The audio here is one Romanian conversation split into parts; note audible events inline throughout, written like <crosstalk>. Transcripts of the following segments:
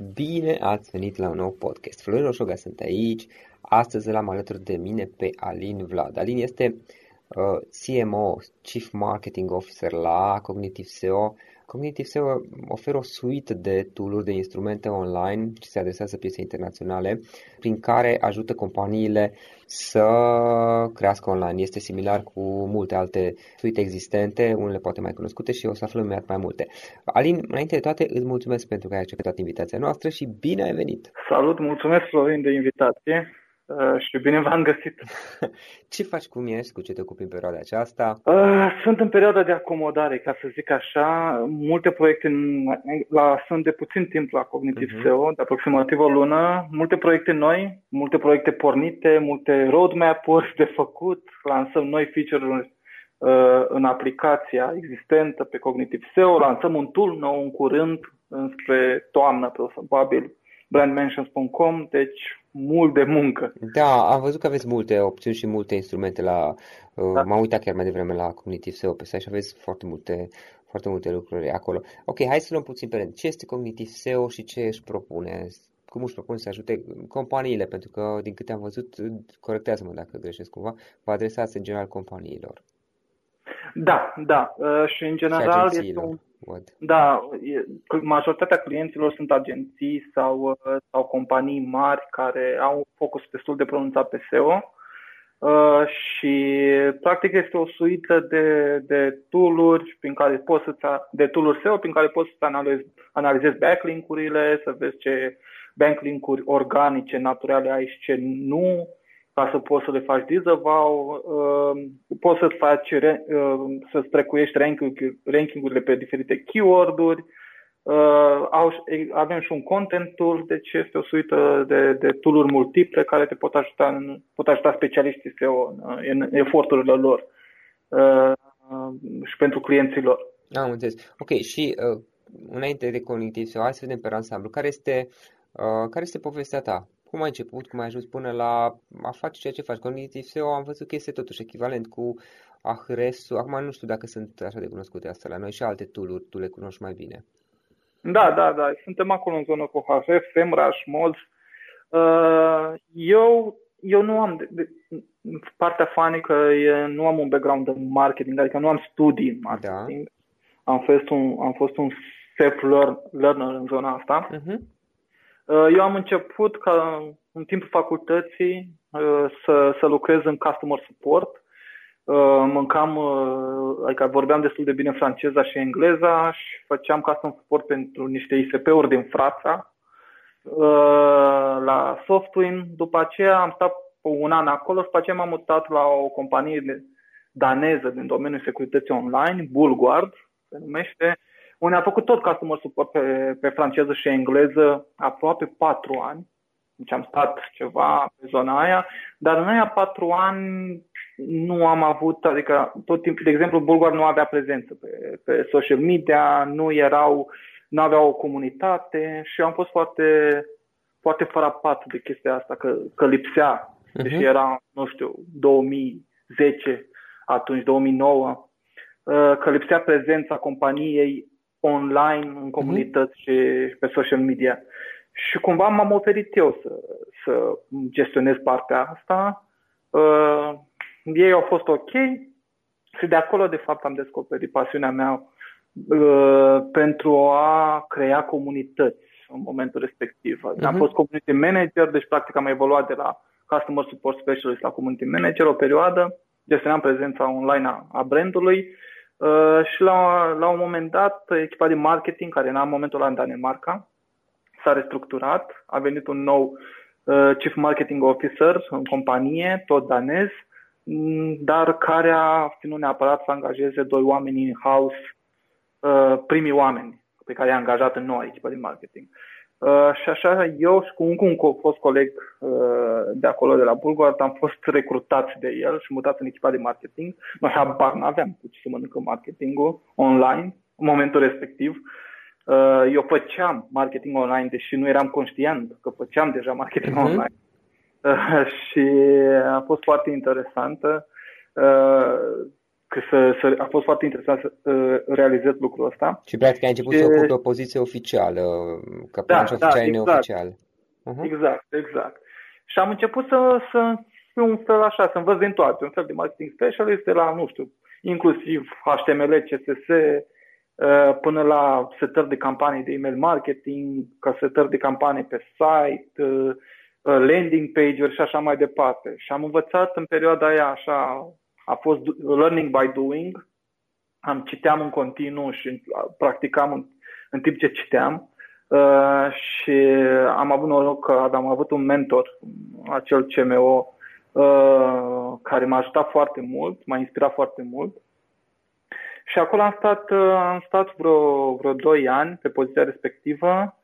Bine ați venit la un nou podcast. Florin Roșoga sunt aici. Astăzi l-am alături de mine pe Alin Vlad. Alin este uh, CMO, Chief Marketing Officer la Cognitive SEO. Cognitive SEO oferă o suite de tooluri, de instrumente online și se adresează pieței internaționale, prin care ajută companiile să crească online. Este similar cu multe alte suite existente, unele poate mai cunoscute și o să aflăm mai, mai multe. Alin, înainte de toate, îți mulțumesc pentru că ai acceptat invitația noastră și bine ai venit! Salut, mulțumesc Florin de invitație! Uh, și bine v-am găsit. <laughs> ce faci, cum ești, cu ce te ocupi în perioada aceasta? Uh, sunt în perioada de acomodare, ca să zic așa. Multe proiecte, la, sunt de puțin timp la Cognitive uh-huh. SEO, de aproximativ o lună. Multe proiecte noi, multe proiecte pornite, multe roadmap-uri de făcut. Lansăm noi feature-uri uh, în aplicația existentă pe Cognitive SEO. Lansăm un tool nou în curând, înspre toamnă, probabil, brandmentions.com, deci mult de muncă. Da, am văzut că aveți multe opțiuni și multe instrumente la... Uh, da. M-am uitat chiar mai devreme la Cognitive SEO pe site și aveți foarte multe, foarte multe lucruri acolo. Ok, hai să luăm puțin pe rând. Ce este Cognitive SEO și ce își propune? cum își propun să ajute companiile, pentru că, din câte am văzut, corectează-mă dacă greșesc cumva, vă adresați în general companiilor. Da, da. Uh, și în general și este un... Văd. Da, majoritatea clienților sunt agenții sau, uh, sau companii mari care au un focus destul de pronunțat pe SEO uh, și practic este o suită de, de tool-uri prin care poți să de tool SEO prin care poți să analizezi, analizezi backlink-urile, să vezi ce backlink-uri organice, naturale ai și ce nu, ca să poți să le faci disavow, uh, poți să faci, uh, să strecuiești ranking-urile pe diferite keyword-uri, uh, avem și un content tool, deci este o suită de, de tool-uri multiple care te pot ajuta, în, pot ajuta specialiștii SEO în, în eforturile lor și pentru clienții lor. Am înțeles. Ok, și uh, înainte de cognitiv SEO, hai să vedem pe ansamblu. Care este, uh, care este povestea ta? Cum ai început, cum ai ajuns până la a face ceea ce faci? Cognitiv SEO am văzut că este totuși echivalent cu Ahrefs. Acum nu știu dacă sunt așa de cunoscute astea la noi și alte tool tu le cunoști mai bine. Da, da, da. Suntem acolo în zonă cu Ahrefs, SEMrush, Moz. Uh, eu, eu nu am, de, de, partea fanică e, nu am un background în marketing, adică nu am studii în marketing. Da. Am fost un, am fost un self-learner în zona asta. Uh-huh. Uh, eu am început ca în timpul facultății uh, să, să lucrez în customer support. Uh, mâncam, adică vorbeam destul de bine franceza și engleza și făceam customer support pentru niște ISP-uri din Franța la Softwin. După aceea am stat un an acolo și după aceea m-am mutat la o companie daneză din domeniul securității online, Bulguard, se numește, unde am făcut tot customer support pe, pe franceză și engleză aproape patru ani. Deci am stat ceva pe zona aia, dar în aia patru ani nu am avut, adică tot timpul, de exemplu, Bulgar nu avea prezență pe, pe social media, nu erau, nu aveau o comunitate și am fost foarte, foarte frapat de chestia asta, că, că lipsea. Uh-huh. Deci era, nu știu, 2010, atunci 2009, uh, că lipsea prezența companiei online, în mhm. comunități uh-huh. și pe social media. Și cumva m-am oferit eu să, să gestionez partea asta. Uh, ei au fost ok și de acolo, de fapt, am descoperit pasiunea mea uh, pentru a crea comunități în momentul respectiv. Uh-huh. Am fost community manager, deci practic am evoluat de la customer support specialist la community manager o perioadă, gestionam prezența online a, a brandului Uh, și la, la un moment dat, echipa de marketing, care era în momentul ăla în Danemarca, s-a restructurat, a venit un nou uh, Chief Marketing Officer în companie, tot danez, mm, dar care a ținut neapărat să angajeze doi oameni in-house, uh, primii oameni pe care i-a angajat în noua echipă de marketing. Uh, și așa, eu și cu încă un fost coleg uh, de acolo, de la Bulgard, am fost recrutați de el și mutat în echipa de marketing. Nu habar n-aveam cu ce să mănâncă marketingul online în momentul respectiv. Uh, eu făceam marketing online, deși nu eram conștient că făceam deja marketing uh-huh. online. Uh, <laughs> și a fost foarte interesantă. Uh, că să, să, a fost foarte interesant să uh, realizez lucrul ăsta. Și practic ai început și... să ocupi o poziție oficială, ca da, da, oficial exact. neoficial. Uh-huh. Exact, exact. Și am început să, să fiu un fel așa, să învăț din toate, un fel de marketing specialist de la, nu știu, inclusiv HTML, CSS, uh, până la setări de campanii de email marketing, ca setări de campanii pe site, uh, uh, landing page-uri și așa mai departe. Și am învățat în perioada aia așa a fost learning by doing. Am citeam în continuu și practicam în, în timp ce citeam. Uh, și am avut noroc că am avut un mentor, acel CMO, uh, care m-a ajutat foarte mult, m-a inspirat foarte mult. Și acolo am stat, uh, am stat vreo, vreo 2 ani pe poziția respectivă.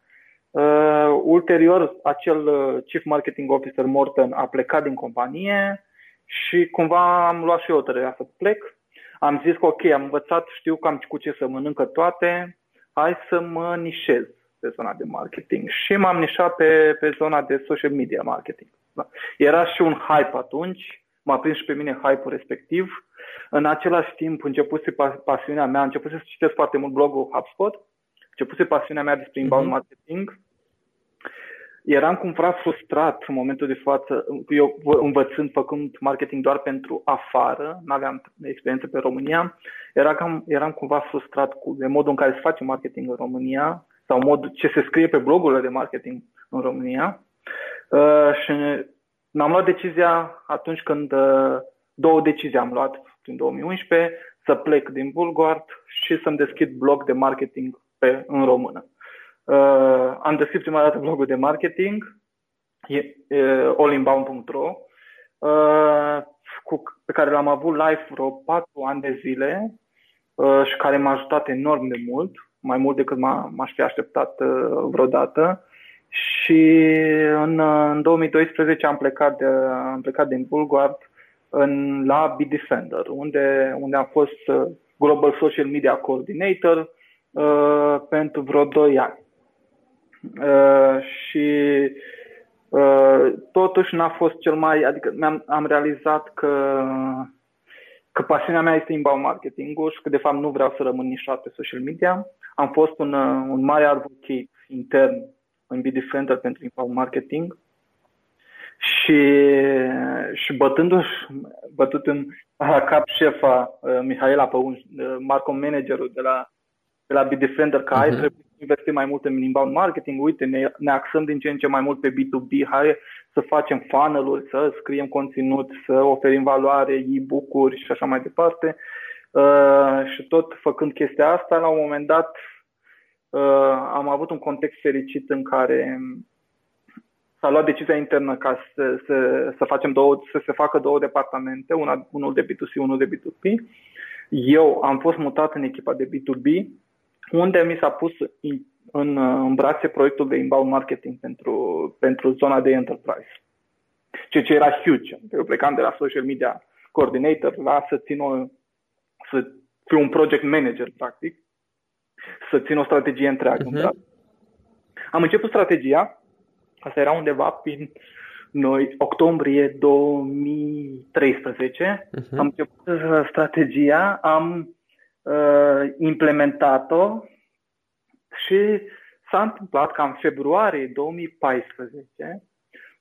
Uh, ulterior, acel uh, Chief Marketing Officer Morton a plecat din companie și cumva am luat și eu tărerea să plec. Am zis că ok, am învățat, știu cam cu ce să mănâncă toate, hai să mă nișez pe zona de marketing. Și m-am nișat pe, pe zona de social media marketing. Da. Era și un hype atunci, m-a prins și pe mine hype-ul respectiv. În același timp, începuse pasiunea mea, început să citesc foarte mult blogul HubSpot, începuse pasiunea mea despre inbound mm-hmm. marketing eram cumva frustrat în momentul de față, eu învățând, făcând marketing doar pentru afară, nu aveam experiență pe România, era cam, eram cumva frustrat cu de modul în care se face marketing în România sau modul ce se scrie pe blogurile de marketing în România. Uh, și mi-am luat decizia atunci când uh, două decizii am luat în 2011, să plec din Bulgard și să-mi deschid blog de marketing pe, în română. Uh, am deschis prima dată blogul de marketing, uh, allinbound.ro, uh, cu, pe care l-am avut live vreo 4 ani de zile uh, și care m-a ajutat enorm de mult, mai mult decât m-a, m-aș fi așteptat uh, vreodată. Și în, în 2012 am plecat, de, am plecat din Bulgard în, la Bitdefender, unde, unde am fost uh, Global Social Media Coordinator uh, pentru vreo 2 ani. Uh, și uh, totuși n-a fost cel mai, adică am am realizat că că pasiunea mea este inbound marketing și că de fapt nu vreau să rămân nișat pe social media. Am fost un, uh, un mare advocate intern în BD pentru inbound marketing și, și bătându-și, bătut în la cap șefa uh, Mihaela Păunș, uh, Marco managerul de la, de la BDefender, că uh-huh. hai trebuie să investim mai mult în inbound marketing, uite, ne, ne axăm din ce în ce mai mult pe B2B, hai să facem funnel-uri, să scriem conținut, să oferim valoare, e-book-uri și așa mai departe. Uh, și tot făcând chestia asta, la un moment dat uh, am avut un context fericit în care s-a luat decizia internă ca să, să, să, facem două, să se facă două departamente, una, unul de B2C, unul de B2B. Eu am fost mutat în echipa de B2B, unde mi s-a pus în, în, în brațe proiectul de inbound marketing pentru, pentru zona de enterprise. Ceea ce era huge. Eu plecam de la social media coordinator la să țin o, să fiu un project manager, practic, să țin o strategie întreagă. Uh-huh. Am început strategia Asta era undeva prin noi, octombrie 2013. Uh-huh. Mhm. Am început strategia, am uh, implementat-o și s-a întâmplat că în februarie 2014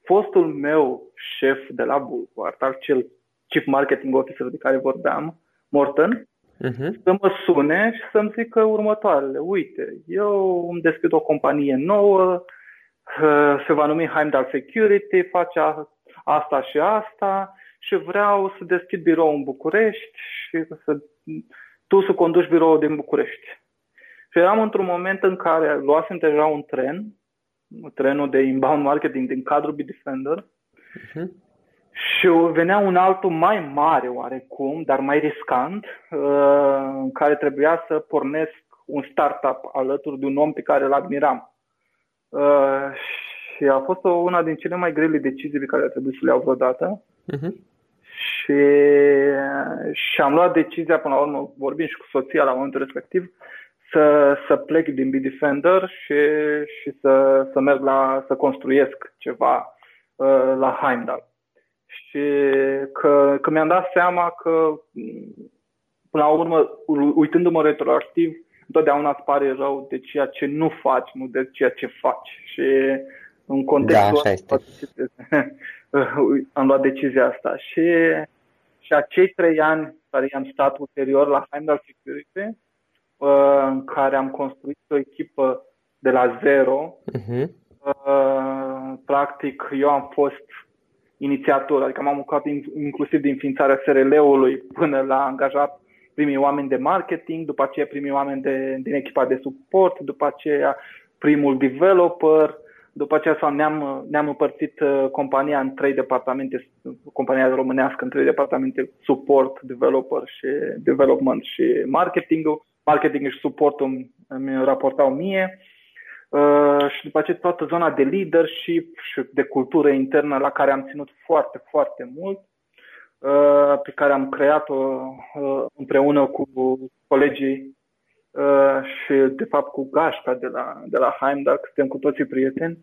fostul meu șef de la Bulgart, cel Chief Marketing Officer de care vorbeam, Morton, uh-huh. să mă sune și să-mi zică următoarele. Uite, eu îmi deschid o companie nouă, se va numi Heimdall Security, face asta și asta și vreau să deschid birou în București și să, tu să conduci biroul din București. Și eram într-un moment în care luasem deja un tren, trenul de inbound marketing din cadrul Bitdefender, uh-huh. și venea un altul mai mare oarecum, dar mai riscant, uh, în care trebuia să pornesc un startup alături de un om pe care îl admiram. Uh, și a fost o, una din cele mai grele decizii pe care a trebuit să le iau vreodată. Uh-huh. Și, și am luat decizia, până la urmă, vorbim și cu soția la momentul respectiv, să, să plec din Bitdefender și, și să, să merg la, să construiesc ceva uh, la Heimdall. Și că, că mi-am dat seama că, până la urmă, uitându-mă retroactiv, întotdeauna îți pare rău de ceea ce nu faci, nu de ceea ce faci. Și în contextul da, ăsta <laughs> am luat decizia asta. Și, și acei trei ani care i-am stat ulterior la Heimdall Security, uh, în care am construit o echipă de la zero, uh-huh. practic eu am fost inițiator, adică m-am ocupat inclusiv din ființarea SRL-ului până la angajat primii oameni de marketing, după aceea primii oameni de, din echipa de suport, după aceea primul developer, după aceea sau ne-am, ne-am împărțit uh, compania în trei departamente, compania românească în trei departamente, support, developer și development și marketing Marketing și supportul îmi, îmi raportau mie. Uh, și după aceea toată zona de leadership și de cultură internă la care am ținut foarte, foarte mult. Uh, pe care am creat-o uh, împreună cu colegii uh, și, de fapt, cu Gașca de la, de la Heimdall, suntem cu toții prieteni.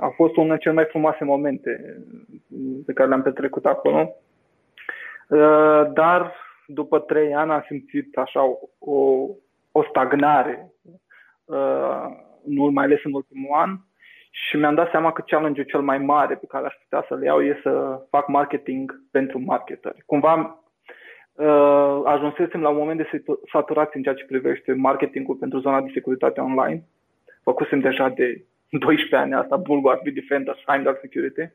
A fost unul dintre cele mai frumoase momente pe care le-am petrecut acolo. Dar după trei ani am simțit așa o, o stagnare, nu mai ales în ultimul an, și mi-am dat seama că challenge-ul cel mai mare pe care aș putea să-l iau e să fac marketing pentru marketeri. Cumva uh, ajunsesem la un moment de saturație în ceea ce privește marketingul pentru zona de securitate online. Făcusem deja de 12 ani asta, Bulwark, Defender, Heimdall Security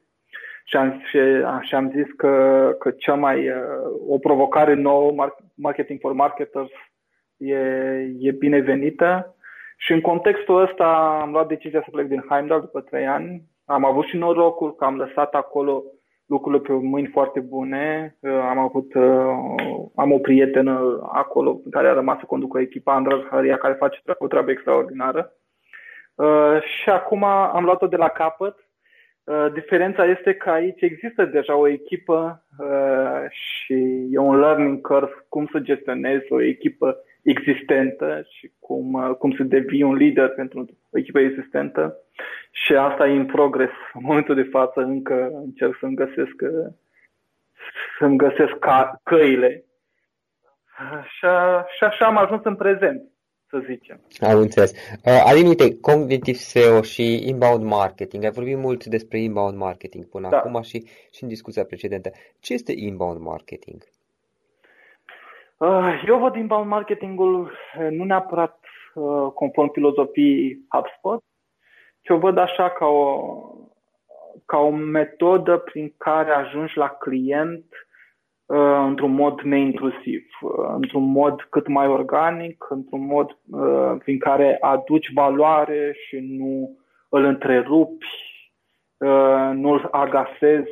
și am, și, și am zis că, că cea mai, uh, o provocare nouă, marketing for marketers, e, e binevenită și în contextul ăsta am luat decizia să plec din Heimdall după trei ani. Am avut și norocul că am lăsat acolo lucrurile pe mâini foarte bune. Uh, am avut, uh, am o prietenă acolo care a rămas să conducă echipa, Andra Zaharia, care face o treabă extraordinară. Și acum am luat-o de la capăt Uh, diferența este că aici există deja o echipă uh, și e un learning curve cum să gestionezi o echipă existentă și cum, uh, cum să devii un lider pentru o echipă existentă și asta e în progres. În momentul de față încă încerc să-mi găsesc, să-mi găsesc ca, căile și, a, și așa am ajuns în prezent să zicem. Am înțeles. Uh, Alin, uite, Cognitive SEO și inbound marketing. Ai vorbit mult despre inbound marketing până da. acum și, și în discuția precedentă. Ce este inbound marketing? Uh, eu văd inbound marketingul uh, nu neapărat uh, conform filozofiei HubSpot, ci o văd așa ca o, ca o metodă prin care ajungi la client Uh, într-un mod neintrusiv, uh, într-un mod cât mai organic, într-un mod uh, prin care aduci valoare și nu îl întrerupi, nu îl agasezi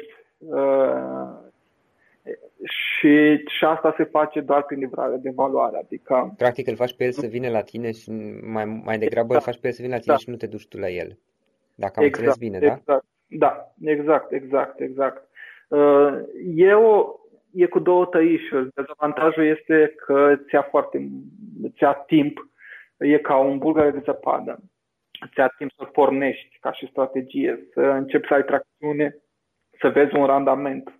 și, și asta se face doar prin livrare de valoare. Adică, Practic îl faci pe el să vină la tine și mai, mai degrabă da, îl faci pe el să vină la tine da. și nu te duci tu la el. Dacă am exact, înțeles bine, exact. da? Da, exact, exact, exact. E o, e cu două tăișuri. Dezavantajul este că îți ia foarte, îți ia timp. E ca un bulgare de zăpadă. Îți ia timp să pornești ca și strategie, să începi să ai tracțiune, să vezi un randament.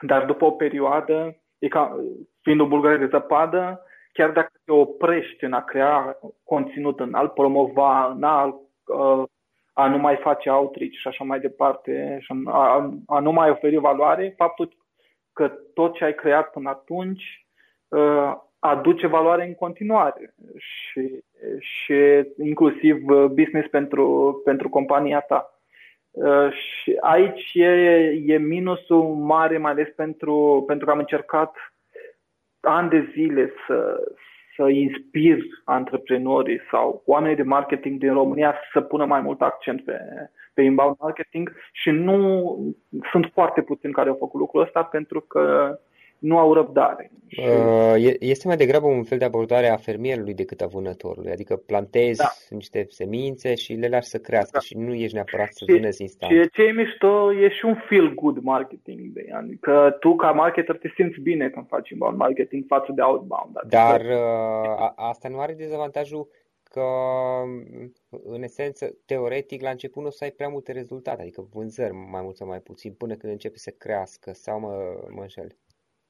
dar după o perioadă, e ca, fiind o bulgare de zăpadă, chiar dacă te oprești în a crea conținut, în a-l promova, în a, uh, a nu mai face outreach și așa mai departe, și a, a nu mai oferi valoare, faptul că tot ce ai creat până atunci uh, aduce valoare în continuare și, și inclusiv uh, business pentru, pentru compania ta. Uh, și aici e, e minusul mare, mai ales pentru, pentru că am încercat ani de zile să, să inspir antreprenorii sau oamenii de marketing din România să pună mai mult accent pe, pe inbound marketing și nu sunt foarte puțini care au făcut lucrul ăsta pentru că nu au răbdare. Uh, este mai degrabă un fel de abordare a fermierului decât a vânătorului, adică plantezi da. niște semințe și le lași să crească da. și nu ești neapărat să vânezi instant. Și ce e mișto e și un feel good marketing, adică tu ca marketer te simți bine când faci inbound marketing față de outbound. Adică Dar uh, asta nu are dezavantajul că, în esență, teoretic, la început nu o să ai prea multe rezultate, adică vânzări mai mult sau mai puțin, până când începe să crească, sau mă, mă înșel?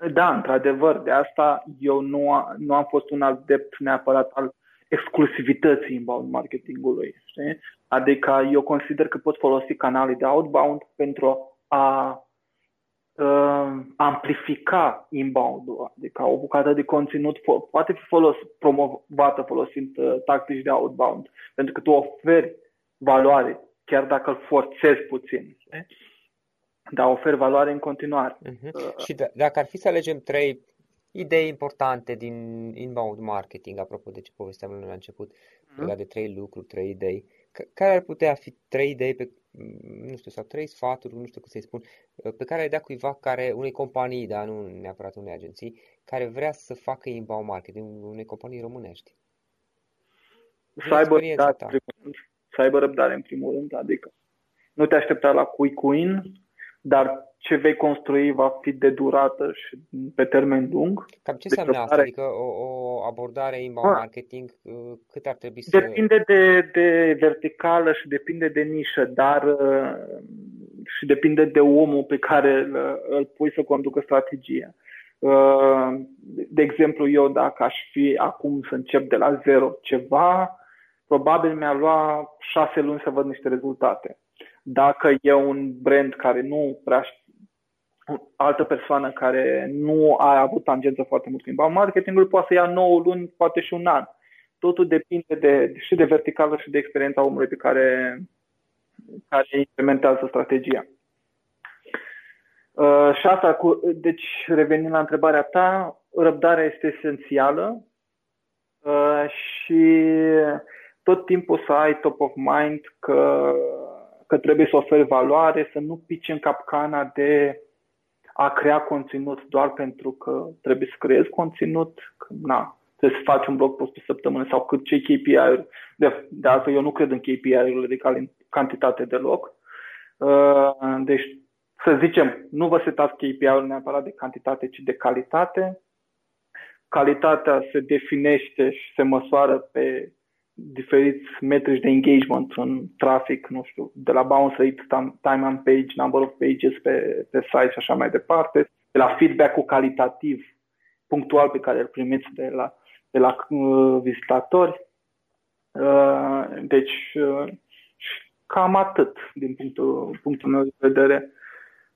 Da, într-adevăr, de asta eu nu, a, nu am fost un adept neapărat al exclusivității inbound marketingului. Știi? Adică eu consider că pot folosi canale de outbound pentru a uh, amplifica inbound-ul, adică o bucată de conținut po- poate fi folos, promovată folosind uh, tactici de outbound, pentru că tu oferi valoare, chiar dacă îl forțezi puțin. Știi? Dar oferi valoare în continuare. Uh-huh. Uh, Și d- dacă ar fi să alegem trei idei importante din inbound marketing, apropo de ce povesteam la început, uh-huh. legat de trei lucruri, trei idei, care ar putea fi trei idei pe, nu știu, sau trei sfaturi, nu știu cum să-i spun, pe care ai dea cuiva care, unei companii, dar nu neapărat unei agenții, care vrea să facă inbound marketing, unei companii românești? Să aibă, răbdare, să aibă răbdare în primul rând, adică nu te aștepta la quick win, dar ce vei construi va fi de durată și pe termen lung. Cam ce înseamnă asta? Adică o, o abordare inbound ah. marketing, uh, cât ar trebui să... Depinde de, de verticală și depinde de nișă, dar uh, și depinde de omul pe care îl, îl pui să conducă strategia. Uh, de exemplu, eu dacă aș fi acum să încep de la zero ceva, probabil mi-ar lua șase luni să văd niște rezultate. Dacă e un brand care nu prea altă persoană care nu a avut tangență foarte mult cu inbound marketingul poate să ia 9 luni, poate și un an. Totul depinde de, și de verticală și de experiența omului pe care, care implementează strategia. Uh, și asta, cu, deci revenind la întrebarea ta, răbdarea este esențială uh, și tot timpul să ai top of mind că, că trebuie să oferi valoare, să nu pici în capcana de a crea conținut doar pentru că trebuie să creezi conținut, că, na, trebuie să faci un blog post pe săptămână sau cât ce KPI-uri. De, de altfel, eu nu cred în KPI-urile de cantitate deloc. Uh, deci, să zicem, nu vă setați KPI-uri neapărat de cantitate, ci de calitate. Calitatea se definește și se măsoară pe diferiți metrici de engagement în trafic, nu știu, de la bounce rate, time on page, number of pages pe, pe site și așa mai departe, de la feedback-ul calitativ punctual pe care îl primiți de la, de la uh, vizitatori. Uh, deci, uh, cam atât din punctul, punctul meu de vedere.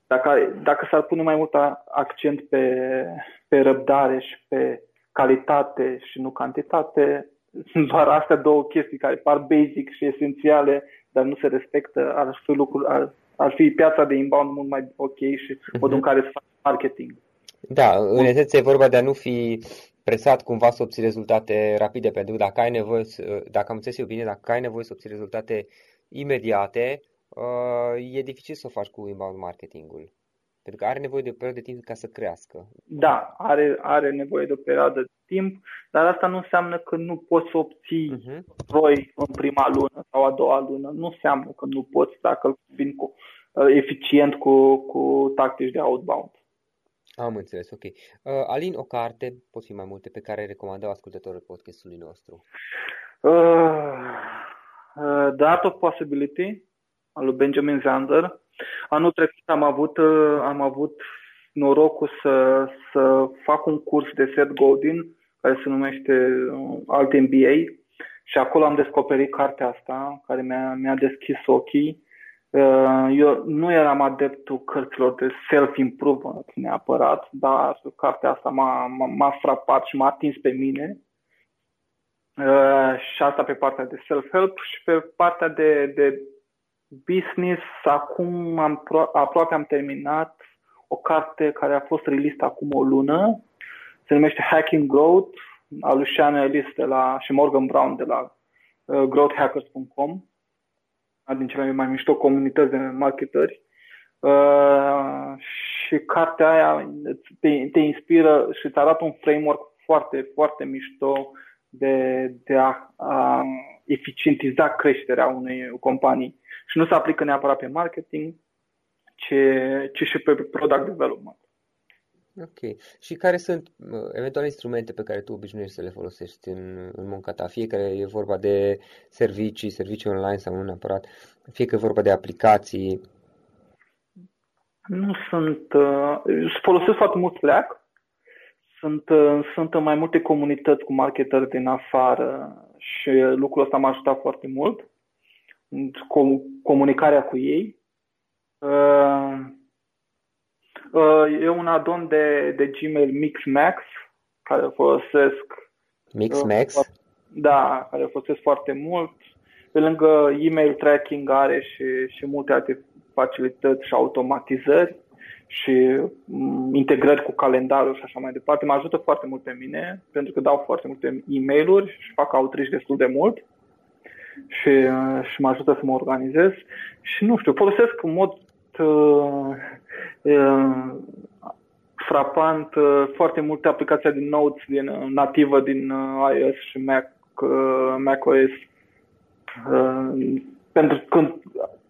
Dacă, dacă s-ar pune mai mult accent pe, pe răbdare și pe calitate și nu cantitate, sunt <laughs> doar astea două chestii care par basic și esențiale, dar nu se respectă, ar fi, lucruri, ar, ar fi piața de inbound mult mai ok și uh-huh. modul în care se face marketing. Da, în esență e vorba de a nu fi presat cumva să obții rezultate rapide, pentru că dacă ai nevoie, dacă am înțeles eu bine, dacă ai nevoie să obții rezultate imediate, uh, e dificil să o faci cu inbound marketingul. Pentru că are nevoie de o perioadă de timp ca să crească. Da, are, are nevoie de o perioadă de timp, dar asta nu înseamnă că nu poți să obții uh-huh. ROI în prima lună sau a doua lună. Nu înseamnă că nu poți dacă îl vin cu, uh, eficient cu, cu tactici de outbound. Am înțeles, ok. Uh, Alin, o carte, pot fi mai multe, pe care recomandau ascultătorul podcastului nostru? Uh, uh, The Art of Possibility, al lui Benjamin Zander. Anul trecut am avut, uh, am avut norocul să, să fac un curs de Seth Godin, care se numește uh, Alt MBA, și acolo am descoperit cartea asta, care mi-a, mi-a deschis ochii. Uh, eu nu eram adeptul cărților de self-improvement neapărat, dar cartea asta m-a, m-a frapat și m-a atins pe mine. Și asta pe partea de self-help și pe partea de, de business, acum am, aproape am terminat o carte care a fost released acum o lună, se numește Hacking Growth, al lui Sean Ellis de la, și Morgan Brown de la uh, growthhackers.com, una din cele mai mișto comunități de marketeri. Uh, și cartea aia te, te inspiră și îți arată un framework foarte, foarte mișto de, de a, a eficientiza creșterea unei companii și nu se aplică neapărat pe marketing, ci, ci și pe product development. Ok. Și care sunt eventual instrumente pe care tu obișnuiești să le folosești în, în munca ta? Fie că e vorba de servicii, servicii online sau nu neapărat, fie că e vorba de aplicații. Nu sunt... Uh, folosesc foarte mult Slack. Sunt, uh, sunt în mai multe comunități cu marketeri din afară și lucrul ăsta m-a ajutat foarte mult comunicarea cu ei. Uh, uh, e un adon de, de Gmail MixMax, care folosesc. MixMax? Uh, da, care folosesc foarte mult. Pe lângă email tracking are și, și multe alte facilități și automatizări și mm, integrări cu calendarul și așa mai departe. Mă ajută foarte mult pe mine, pentru că dau foarte multe e mail și fac outreach destul de mult și, uh, și mă ajută să mă organizez și nu știu, folosesc în mod uh, uh, frapant uh, foarte multe aplicații din Notes din, uh, nativă din uh, iOS și Mac, uh, macOS uh, pentru când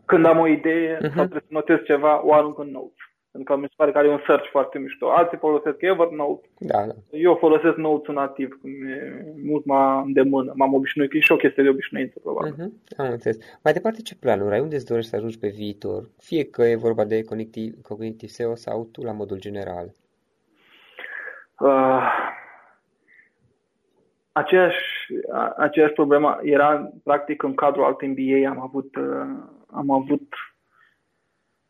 când am o idee uh-huh. sau trebuie să notez ceva, o arunc în notes. Pentru că mi se pare că are un search foarte mișto. Alții folosesc Evernote. Da, da. Eu folosesc Notes nativ, e mult mai de mână. M-am obișnuit, că e și o chestie de obișnuință, probabil. Uh-huh. Am înțeles. Mai departe, ce planuri ai? Unde îți dorești să ajungi pe viitor? Fie că e vorba de cognitiv, cognitiv SEO sau tu la modul general. Uh, aceeași, aceeași problemă era practic în cadrul alt MBA am avut, uh, am avut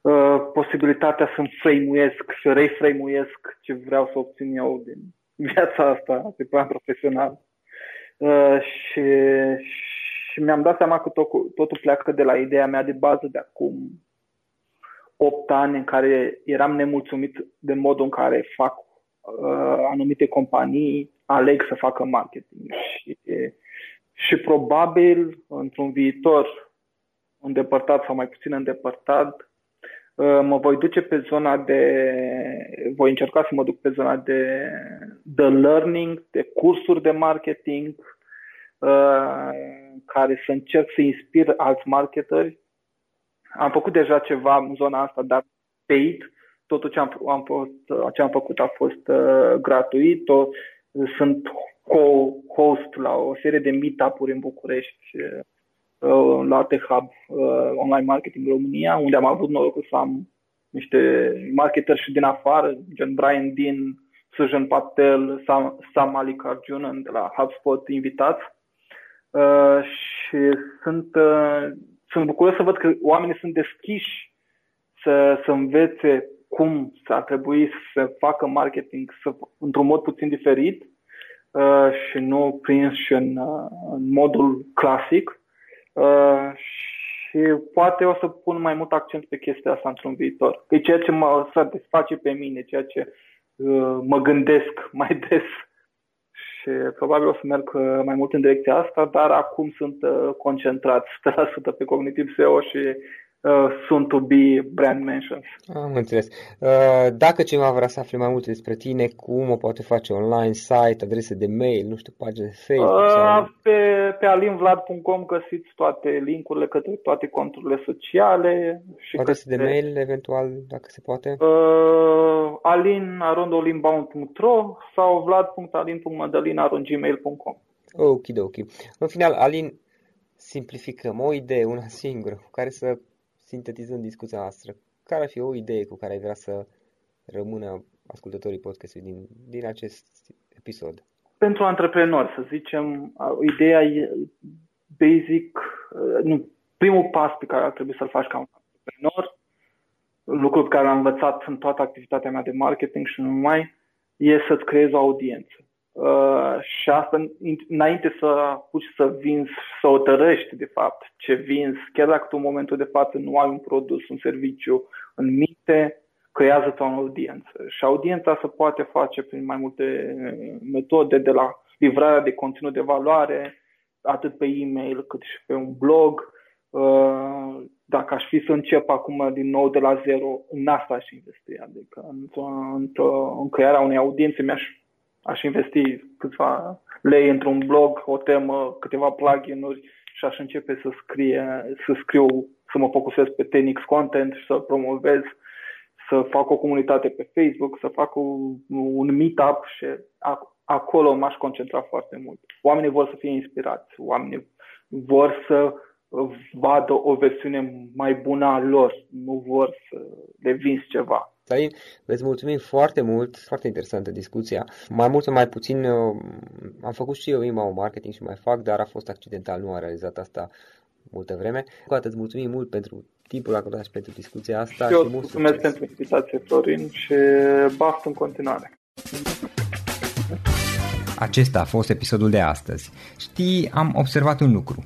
uh, posibilitatea să-mi frame să reframe ce vreau să obțin eu din viața asta pe plan profesional. Uh, și, și mi-am dat seama că tot, totul pleacă de la ideea mea de bază de acum 8 ani în care eram nemulțumit de modul în care fac uh, anumite companii aleg să facă marketing. Și, și probabil într-un viitor îndepărtat sau mai puțin îndepărtat, uh, mă voi duce pe zona de, voi încerca să mă duc pe zona de, de learning, de cursuri de marketing, uh, care să încerc să inspir alți marketeri. Am făcut deja ceva în zona asta, dar paid, totul ce am, am, fost, ce am făcut a fost uh, gratuit. O, sunt co-host la o serie de meetup-uri în București, uh, la T-Hub uh, Online Marketing România, unde am avut norocul să am niște marketeri și din afară, gen Brian Dean, Sujan Patel, Sam, Sam Malikarjunan de la HubSpot invitați. Uh, și sunt, uh, sunt bucuros să văd că oamenii sunt deschiși să, să învețe cum să ar trebui să facă marketing să, într-un mod puțin diferit uh, și nu prins și în, uh, în modul clasic. Uh, și poate o să pun mai mult accent pe chestia asta într-un viitor. Că e ceea ce mă satisface pe mine, ceea ce uh, mă gândesc <laughs> mai des. Și probabil o să merg uh, mai mult în direcția asta, dar acum sunt uh, concentrat <laughs> 100% pe cognitiv SEO și uh, soon to be brand mentions. Am înțeles. Uh, dacă cineva vrea să afle mai multe despre tine, cum o poate face online, site, adrese de mail, nu știu, pagine de Facebook? Uh, sau... Pe, pe alinvlad.com găsiți toate linkurile către toate conturile sociale. Și adrese către... de mail, eventual, dacă se poate? Uh, alin.olinbound.ro sau vlad.alin.madalina.gmail.com Ok, ok. În final, Alin, simplificăm o idee, una singură, cu care să sintetizând discuția noastră, care ar fi o idee cu care ai vrea să rămână ascultătorii podcastului din, din acest episod? Pentru antreprenori, să zicem, ideea e basic, nu, primul pas pe care ar trebui să-l faci ca un antreprenor, lucru pe care l-am învățat în toată activitatea mea de marketing și nu numai, e să-ți creezi o audiență. Uh, și asta înainte să apuci să vinzi, să o tărăști de fapt ce vinzi, chiar dacă tu în momentul de față nu ai un produs, un serviciu în minte, creează o audiență. Și audiența se poate face prin mai multe metode, de la livrarea de conținut de valoare, atât pe e-mail cât și pe un blog. Uh, dacă aș fi să încep acum din nou de la zero, în asta aș investi, adică în, în crearea unei audiențe mi-aș aș investi câțiva lei într-un blog, o temă, câteva plugin-uri și aș începe să, scrie, să scriu, să mă focusez pe Tenix Content și să promovez, să fac o comunitate pe Facebook, să fac un, un meetup și acolo m-aș concentra foarte mult. Oamenii vor să fie inspirați, oamenii vor să vadă o versiune mai bună a lor, nu vor să le vinzi ceva. Stalin, îți mulțumim foarte mult, foarte interesantă discuția. Mai mult sau mai puțin uh, am făcut și eu inbound marketing și mai fac, dar a fost accidental, nu am realizat asta multă vreme. Cu atât îți mulțumim mult pentru timpul acordat și pentru discuția asta. Și eu și mult mulțumesc succes. pentru invitație, Florin, și baft în continuare. Acesta a fost episodul de astăzi. Știi, am observat un lucru.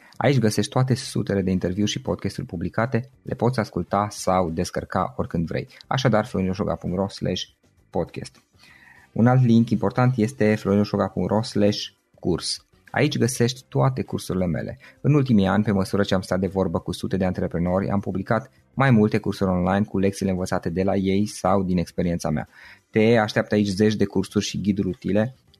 Aici găsești toate sutele de interviuri și podcasturi publicate, le poți asculta sau descărca oricând vrei. Așadar, florinoșoga.ro podcast. Un alt link important este florinoșoga.ro curs. Aici găsești toate cursurile mele. În ultimii ani, pe măsură ce am stat de vorbă cu sute de antreprenori, am publicat mai multe cursuri online cu lecțiile învățate de la ei sau din experiența mea. Te așteaptă aici zeci de cursuri și ghiduri utile